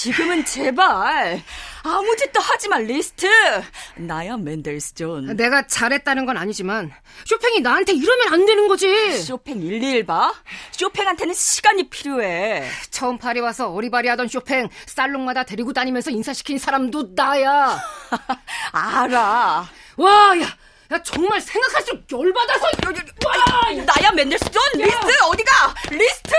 지금은 제발 아무 짓도 하지 마 리스트. 나야 멘델스존. 내가 잘했다는 건 아니지만 쇼팽이 나한테 이러면 안 되는 거지. 쇼팽 일일 봐. 쇼팽한테는 시간이 필요해. 처음 파리 와서 어리바리하던 쇼팽 살롱마다 데리고 다니면서 인사시킨 사람도 나야. 알아. 와, 야, 야 정말 생각할수록 열받아서. 와, 나야 멘델스존 리스트 어디가? 리스트.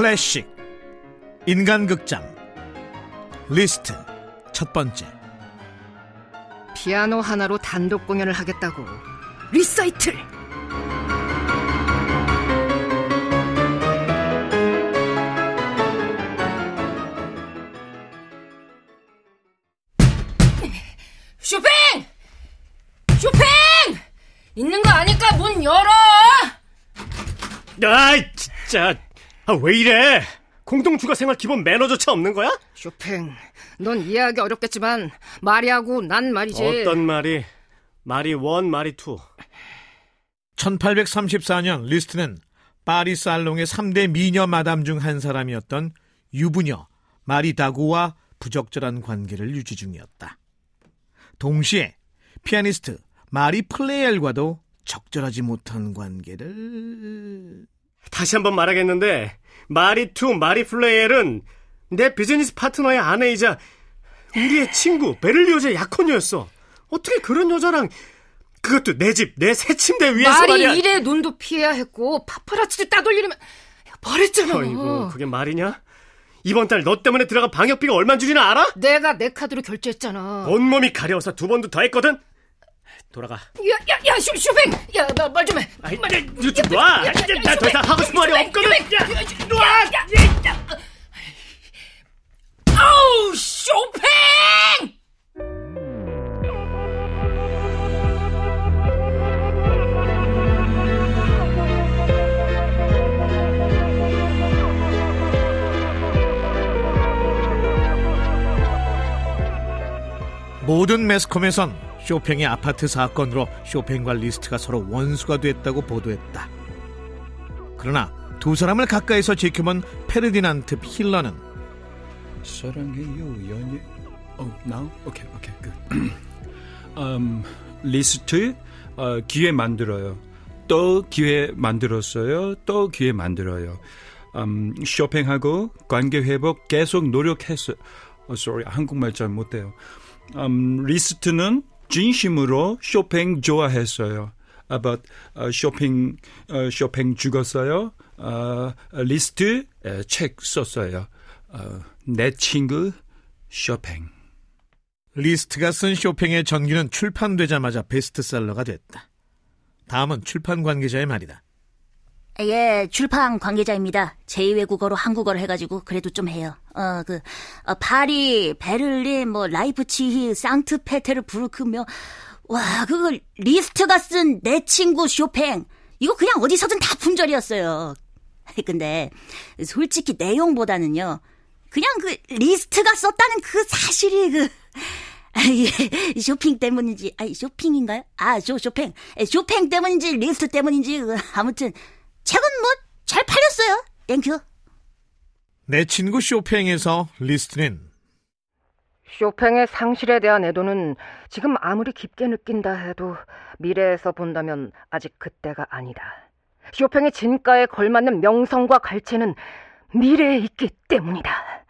클래식 인간극장 리스트 첫 번째 피아노 하나로 단독 공연을 하겠다고 리사이틀 쇼팽! 쇼팽! 있는 거 아니까 문 열어! 아이 진짜 아, 왜 이래? 공동주거 생활 기본 매너조차 없는 거야? 쇼팽, 넌 이해하기 어렵겠지만 마리하고 난 말이지. 어떤 마리? 마리 one, 마리 two. 1834년 리스트는 파리 살롱의 3대 미녀 마담 중 한 사람이었던 유부녀 마리 다구와 부적절한 관계를 유지 중이었다. 동시에 피아니스트 마리 플레이엘과도 적절하지 못한 관계를 다시 한번 말하겠는데 마리 two 마리 플레이엘은 내 비즈니스 파트너의 아내이자 우리의 친구 베를리오즈의 약혼녀였어. 어떻게 그런 여자랑 그것도 내 집 내 새 침대 위에서 말이 말이야. 일에 눈도 피해야 했고 파파라치도 따돌리려면 버렸잖아. 어이구 그게 말이냐? 이번 달 너 때문에 들어간 방역비가 얼만 줄은 알아? 내가 내 카드로 결제했잖아. 온몸이 가려워서 두 번도 더 했거든. 돌아가. 야, 야, 야, 쇼, 쇼팽! 야, 말좀 해. 아이, 말, 이거 좀 놔. 야, 야, 이제 야, 나더 이상 하고 싶은 말이 없거든. 야, 야, 놔. 야, 야, 야. 아우, 쇼팽! 모든 매스컴에선 쇼팽의 아파트 사건으로 쇼팽과 리스트가 서로 원수가 됐다고 보도했다. 그러나 두 사람을 가까이서 지켜본 페르디난트 힐러는 사랑해요 연예 어 now? 오케이 오케이 good 음, 리스트 어, 기회 만들어요. 또 기회 만들었어요. 또 기회 만들어요. 음, 쇼핑하고 관계 회복 계속 노력했어요 어, sorry 한국말 잘 못해요. 음, 리스트는 진심으로 쇼핑 좋아했어요 아, but 어, 쇼핑 어, 쇼핑 죽었어요 어, 리스트 에, 책 썼어요 어, 내 친구 쇼팽. 리스트가 쓴 쇼팽의 전기는 출판되자마자 베스트셀러가 됐다. 다음은 출판 관계자의 말이다. 예, 출판 관계자입니다. 제2외국어로 한국어를 해가지고 그래도 좀 해요. 어, 그 어, 파리, 베를린, 뭐 라이프치히, 상트페테르부르크 뭐 와, 그걸 리스트가 쓴 내 친구 쇼팽. 이거 그냥 어디서든 다 품절이었어요. 근데 솔직히 내용보다는요. 그냥 그 리스트가 썼다는 그 사실이 그 아, 예, 쇼핑 때문인지 아니 쇼핑인가요? 아, 쇼 쇼팽. 예, 쇼팽 때문인지 리스트 때문인지 그, 아무튼 책은 뭐 잘 팔렸어요. Thank you. 내 친구 쇼팽에서 리스트는 쇼팽의 상실에 대한 애도는 지금 아무리 깊게 느낀다 해도 미래에서 본다면 아직 그때가 아니다. 쇼팽의 진가에 걸맞는 명성과 갈채는 미래에 있기 때문이다.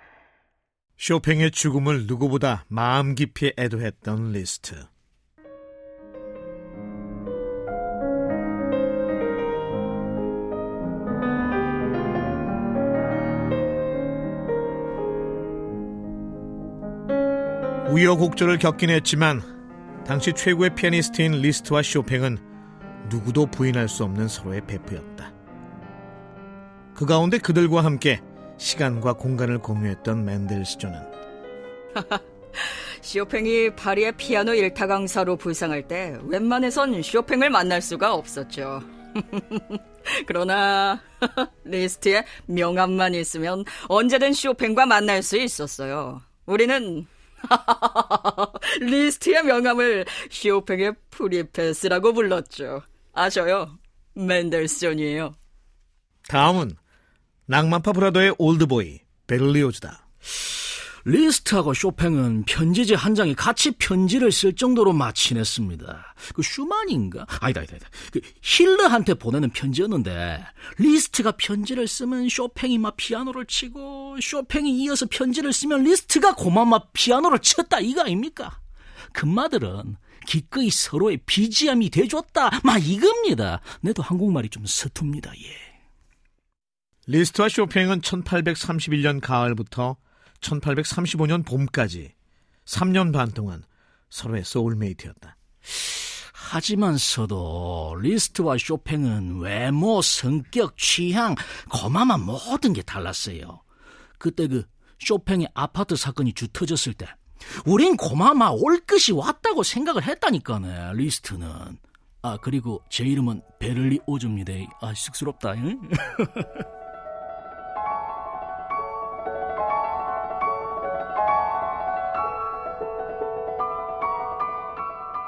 쇼팽의 죽음을 누구보다 마음 깊이 애도했던 리스트. 우여곡절을 겪긴 했지만 당시 최고의 피아니스트인 리스트와 쇼팽은 누구도 부인할 수 없는 서로의 베프였다. 그 가운데 그들과 함께 시간과 공간을 공유했던 멘델스존은 쇼팽이 파리의 피아노 일타 강사로 부상할 때 웬만해선 쇼팽을 만날 수가 없었죠. 그러나 리스트의 명함만 있으면 언제든 쇼팽과 만날 수 있었어요. 우리는 리스트의 명함을 쇼팽의 free pass라고 불렀죠. 아셔요? 멘델스존이에요. 다음은 낭만파 brother의 old boy 베를리오즈다. 리스트하고 쇼팽은 편지지 한 장에 같이 편지를 쓸 정도로 막 친했습니다. 그 슈만인가? 아니다, 아니다, 아니다. 그 힐러한테 보내는 편지였는데 리스트가 편지를 쓰면 쇼팽이 막 피아노를 치고 쇼팽이 이어서 편지를 쓰면 리스트가 고만 막 피아노를 쳤다 이거 아닙니까? 금마들은 기꺼이 서로의 BGM이 돼줬다. 막 이겁니다. 내도 한국말이 좀 서툽니다. 예. 리스트와 쇼팽은 1831년 가을부터 1835년 봄까지 3년 반 동안 서로의 soulmate였다. 하지만서도 리스트와 쇼팽은 외모, 성격, 취향, 고마마 모든 게 달랐어요. 그때 그 쇼팽의 아파트 사건이 주터졌을 때 우린 고마마 올 것이 왔다고 생각을 했다니까네 리스트는 아 그리고 제 이름은 베를리오즈입니다 아 쑥스럽다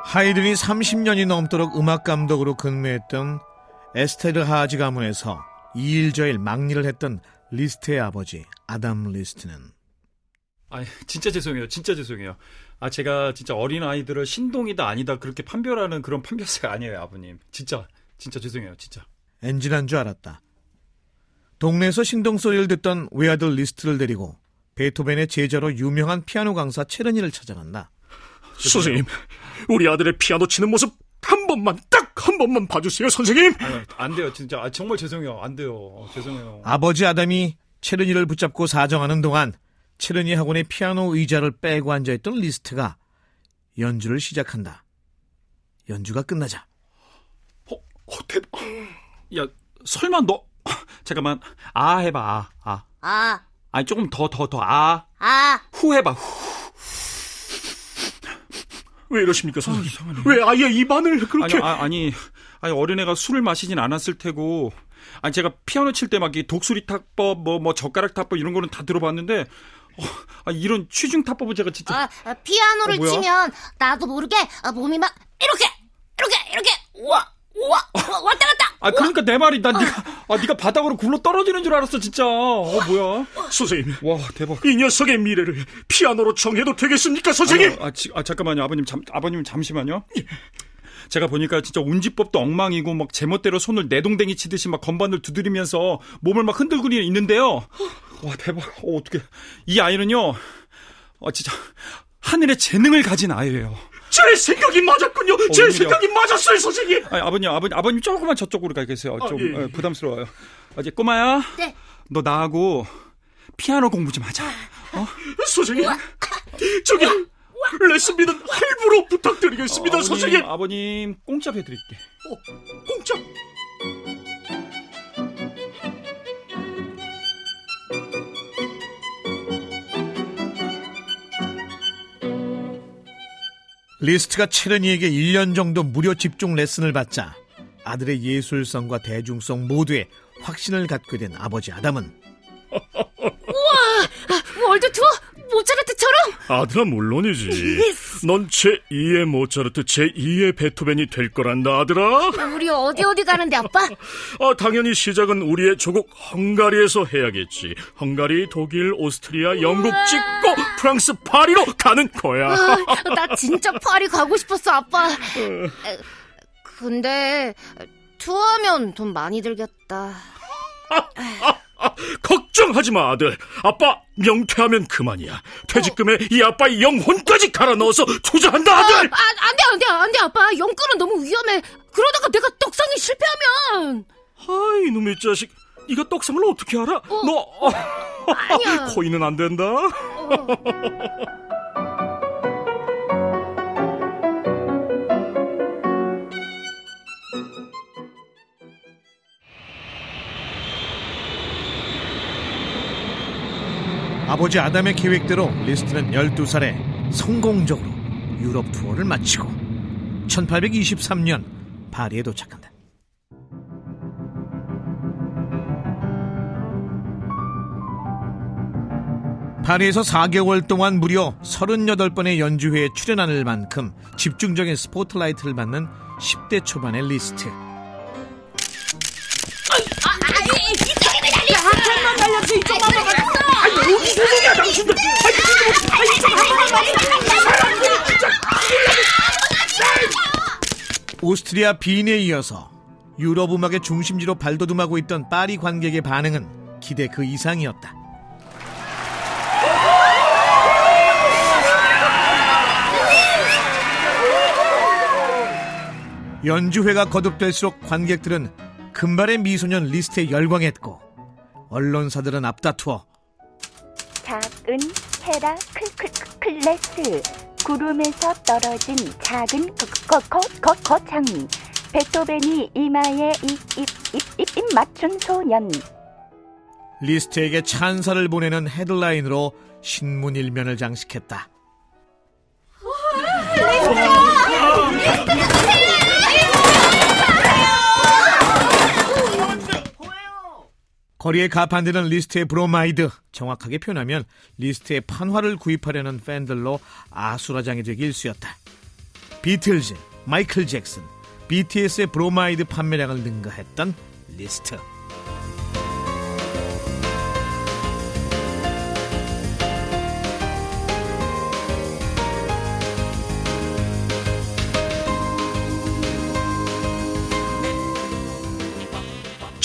하이든이 30년이 넘도록 음악 감독으로 근무했던 에스테르하지 가문에서 이일저일 관리를 했던 리스트의 아버지 아담 리스트는 아, 진짜 죄송해요. 진짜 죄송해요. 아, 제가 진짜 어린 아이들을 신동이다 아니다 그렇게 판별하는 그런 판별사가 아니에요, 아버님. 진짜 진짜 죄송해요, 진짜. 엔진한 줄 알았다. 동네에서 신동 소리를 듣던 외아들 리스트를 데리고 베토벤의 제자로 유명한 피아노 강사 체르니를 찾아간다. 선생님 우리 아들의 피아노 치는 모습 한 번만 딱 한 번만 봐주세요 선생님 아니, 안 돼요, 진짜. 아, 정말 죄송해요. 안 돼요. 어, 죄송해요. 아버지 아담이 체르니를 붙잡고 사정하는 동안 체르니 학원의 피아노 의자를 빼고 앉아있던 리스트가 연주를 시작한다. 연주가 끝나자 어, 어, 대박. 야, 설마 너 잠깐만. 아 해봐. 아. 아. 아, 아니 조금 더 더 더 아. 아, 후 해봐. 후. 왜 이러십니까 선생님 왜 아예 입안을 그렇게 아니, 아, 아니, 아니 어린애가 술을 마시진 않았을 테고. 아니 제가 피아노 칠 때 막 이 독수리 타법, 뭐뭐 젓가락 타법 이런 거는 다 들어봤는데, 어, 아, 이런 취중 타법은 제가 진짜. 아, 아, 피아노를 어? 치면 나도 모르게 아, 몸이 막 이렇게 이렇게 이렇게 우와 우와 우와, 왔다 갔다 아 그러니까 내 말이 난 네가 아 네가 바닥으로 굴러 떨어지는 줄 알았어 진짜. 어 뭐야? 선생님 와 대박. 이 녀석의 미래를 피아노로 정해도 되겠습니까 선생님 아, 아, 지- 아, 잠깐만요 아버님 잠 아버님 잠시만요. 제가 보니까 진짜 운지법도 엉망이고 막 제멋대로 손을 내동댕이 치듯이 막 건반을 두드리면서 몸을 막 흔들고 있는데요. 와 대박. 어 어떻게 이 아이는요. 어 진짜 하늘의 재능을 가진 아이예요. 제 생각이 맞았군요 제 웬일이야. 생각이 맞았어요 선생님 아니, 아버님 아버님 아버님 조금만 저쪽으로 가 계세요. 좀 아, 예, 예. 어, 부담스러워요. 아, 이제 꼬마야. 네. 너 나하고 피아노 공부 좀 하자. 선생님 저기 레슨비는 할부로 부탁드리겠습니다 아버님, 선생님 아버님 공짜 해드릴게. 어, 공짜 리스트가 체르니에게 1년 정도 무료 집중 레슨을 받자 아들의 예술성과 대중성 모두에 확신을 갖게 된 아버지 아담은 world tour 모차르트처럼? 아들아 물론이지 넌 제2의 모차르트 제2의 베토벤이 될 거란다 아들아. 우리 어디 어디 가는데 아빠? 아, 당연히 시작은 우리의 조국 헝가리에서 해야겠지. 헝가리 독일 오스트리아 영국 찍고 프랑스 파리로 가는 거야. 아, 나 진짜 파리 가고 싶었어 아빠. 에, 근데 투어하면 돈 많이 들겠다. 아, 걱정하지 마 아들 아빠 명퇴하면 그만이야 퇴직금에 이 아빠의 영혼까지 갈아 넣어서 투자한다 아, 아들 아, 안 돼, 안 돼, 안 돼, 아빠. 영끌은 너무 위험해. 그러다가 내가 떡상이 실패하면. 아이 놈의 자식 네가 떡상을 어떻게 알아 너 아니야. 코인은 안 된다 아버지 아담의 계획대로 리스트는 12살에 성공적으로 유럽 투어를 마치고 1823년 파리에 도착한다. 파리에서 4개월 동안 무려 38번의 연주회에 출연하는 만큼 집중적인 스포트라이트를 받는 10대 초반의 리스트. 아, 아, 아, 아, 아, 아, 아, 아, 아, 아, 아, 아, 아, 아, 아, 아, 아, 아, 아, 오스트리아 빈에 이어서 유럽 음악의 중심지로 발돋움하고 있던 파리 관객의 반응은 기대 그 이상이었다. 연주회가 거듭될수록 관객들은 금발의 미소년 리스트에 열광했고 언론사들은 앞다투어 작 은 헤라클클클레스. 구름에서 떨어진 작은 거거거 거장 베토벤이 이마에 입입입입 맞춘 소년. 리스트에게 찬사를 보내는 헤드라인으로 신문 일면을 장식했다. 거리에 가판되는 리스트의 브로마이드 정확하게 표현하면 리스트의 판화를 구입하려는 팬들로 아수라장 되기 일쑤였다. 비틀즈, 마이클 잭슨, BTS의 브로마이드 판매량을 능가했던 리스트.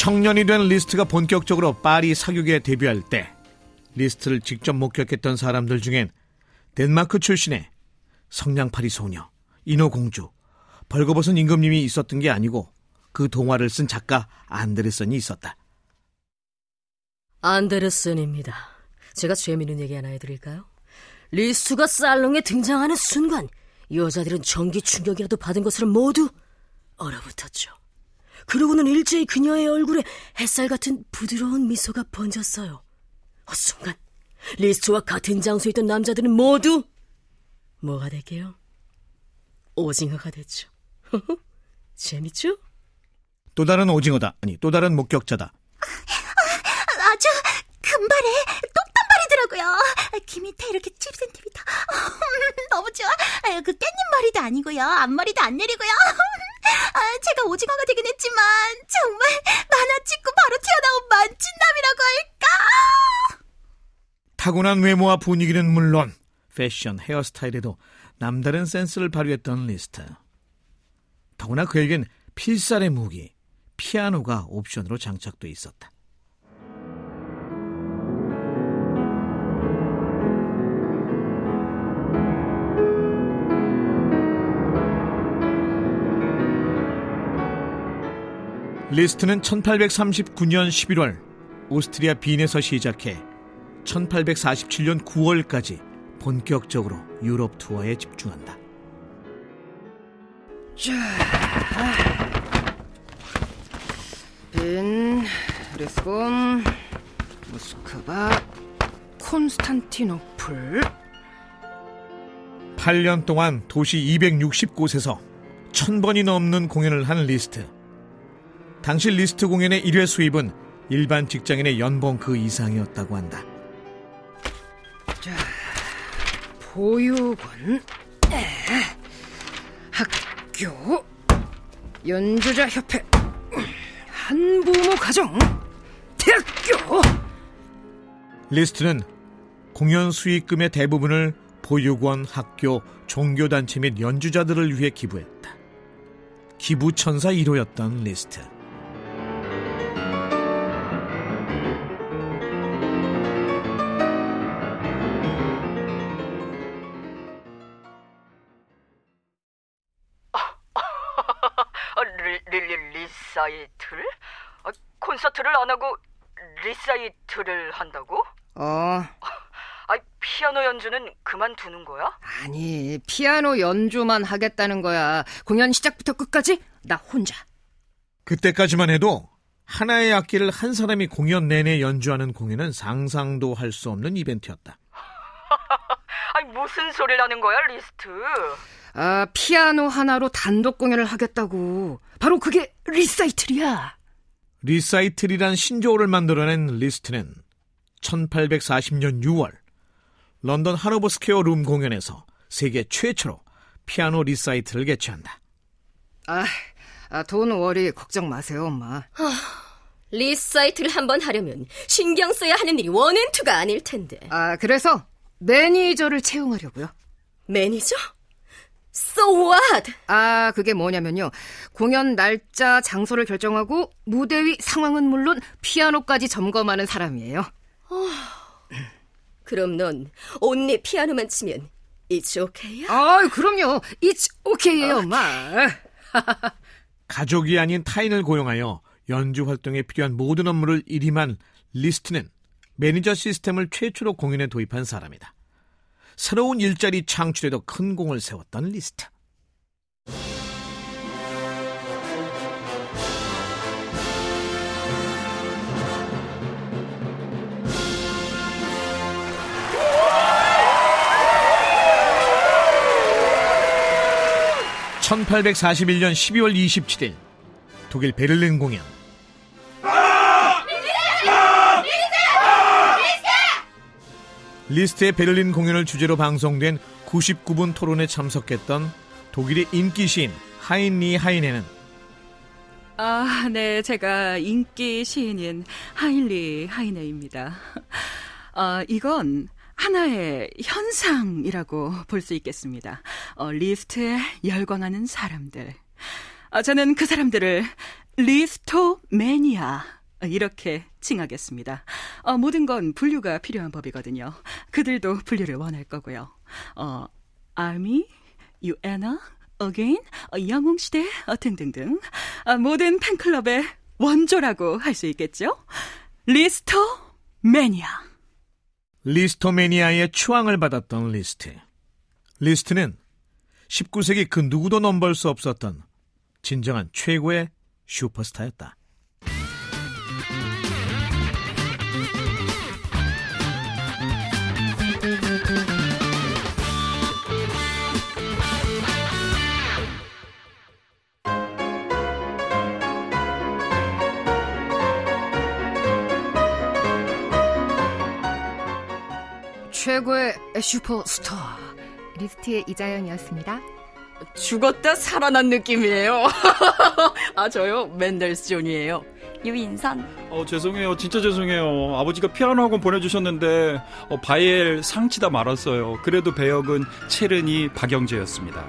청년이 된 리스트가 본격적으로 파리 사교계에 데뷔할 때 리스트를 직접 목격했던 사람들 중엔 덴마크 출신의 성냥팔이 소녀, 인어공주, 벌거벗은 임금님이 있었던 게 아니고 그 동화를 쓴 작가 안데르센이 있었다. 안데르센입니다. 제가 재미있는 얘기 하나 해드릴까요? 리스트가 살롱에 등장하는 순간 여자들은 전기 충격이라도 받은 것으로 모두 얼어붙었죠. 그러고는 일제히 그녀의 얼굴에 햇살 같은 부드러운 미소가 번졌어요. 어, 순간 리스트와 같은 장소에 있던 남자들은 모두 뭐가 될게요? 오징어가 됐죠. 재밌죠? 또 다른 오징어다. 아니, 또 다른 목격자다. 아주 금발에 똑단발이더라고요. 귀 밑에 이렇게 7cm. 너무 좋아. 그 깻잎 머리도 아니고요. 앞머리도 안 내리고요. 아, 제가 오징어가 되긴 했지만 정말 만화 찢고 바로 튀어나온 만찢남이라고 할까? 타고난 외모와 분위기는 물론 패션, 헤어스타일에도 남다른 센스를 발휘했던 리스트. 더구나 그에겐 필살의 무기, 피아노가 옵션으로 장착돼 있었다. 리스트는 1839년 11월 오스트리아 빈에서 시작해 1847년 9월까지 본격적으로 유럽 투어에 집중한다. 자, 빈, 리스본, 모스크바, 콘스탄티노플. 8년 동안 도시 260곳에서 1000번이 넘는 공연을 한 리스트. 당시 리스트 공연의 1회 수입은 일반 직장인의 연봉 그 이상이었다고 한다. 자, 보육원, 학교, 연주자 협회, 한부모 가정, 대학교. 리스트는 공연 수익금의 대부분을 보육원, 학교, 종교단체 및 연주자들을 위해 기부했다. 기부천사 1호였던 리스트. 리, 리, 리사이틀을? 아, 콘서트를 안 하고 리사이틀을 한다고? 어, 아, 피아노 연주는 그만두는 거야? 아니, 피아노 연주만 하겠다는 거야. 공연 시작부터 끝까지 나 혼자. 그때까지만 해도 하나의 악기를 한 사람이 공연 내내 연주하는 공연은 상상도 할 수 없는 이벤트였다. 무슨 소리를 하는 거야, 리스트? 아, 피아노 하나로 단독 공연을 하겠다고. 바로 그게 리사이틀이야. 리사이틀이란 신조어를 만들어낸 리스트는 1840년 6월 런던 하노버 스퀘어 룸 공연에서 세계 최초로 피아노 리사이틀을 개최한다. 아, 아, don't worry 걱정 마세요, 엄마. 리사이틀을 한번 하려면 신경 써야 하는 일이 one and two가 아닐 텐데. 아, 그래서 매니저를 채용하려고요. 매니저? So what? 아, 그게 뭐냐면요. 공연 날짜, 장소를 결정하고 무대 위 상황은 물론 피아노까지 점검하는 사람이에요. 그럼 넌 only 피아노만 치면 it's okay야? 아, 그럼요. It's okay예요, 엄마. 가족이 아닌 타인을 고용하여 연주 활동에 필요한 모든 업무를 일임한 리스트는 매니저 시스템을 최초로 공연에 도입한 사람이다. 새로운 일자리 창출에도 큰 공을 세웠던 리스트. (1841년 12월 27일) 독일 베를린 공연 리스트의 베를린 공연을 주제로 방송된 99분 토론에 참석했던 독일의 인기 시인 하인리 하이네는 아, 네, 제가 인기 시인인 하인리 하이네입니다. 어, 이건 하나의 현상이라고 볼 수 있겠습니다. 어, 리스트에 열광하는 사람들. 어, 저는 그 사람들을 Lisztomania 이렇게 칭하겠습니다. 어, 모든 건 분류가 필요한 법이거든요. 그들도 분류를 원할 거고요. 어, 아미, 유애나, 어게인, 어, 영웅시대 어, 등등등 어, 모든 팬클럽의 원조라고 할 수 있겠죠. Lisztomania. Lisztomania의 추앙을 받았던 리스트. 리스트는 19세기 그 누구도 넘볼 수 없었던 진정한 최고의 슈퍼스타였다. 최고의 슈퍼스타. 리스트의 이자연이었습니다. 죽었다 살아난 느낌이에요. 아, 저요? 멘델스존이에요. 유인선. 어, 죄송해요. 진짜 죄송해요. 아버지가 피아노 학원 보내주셨는데, 어, 바이엘 상 치다 말았어요. 그래도 배역은 체르니 박영재였습니다.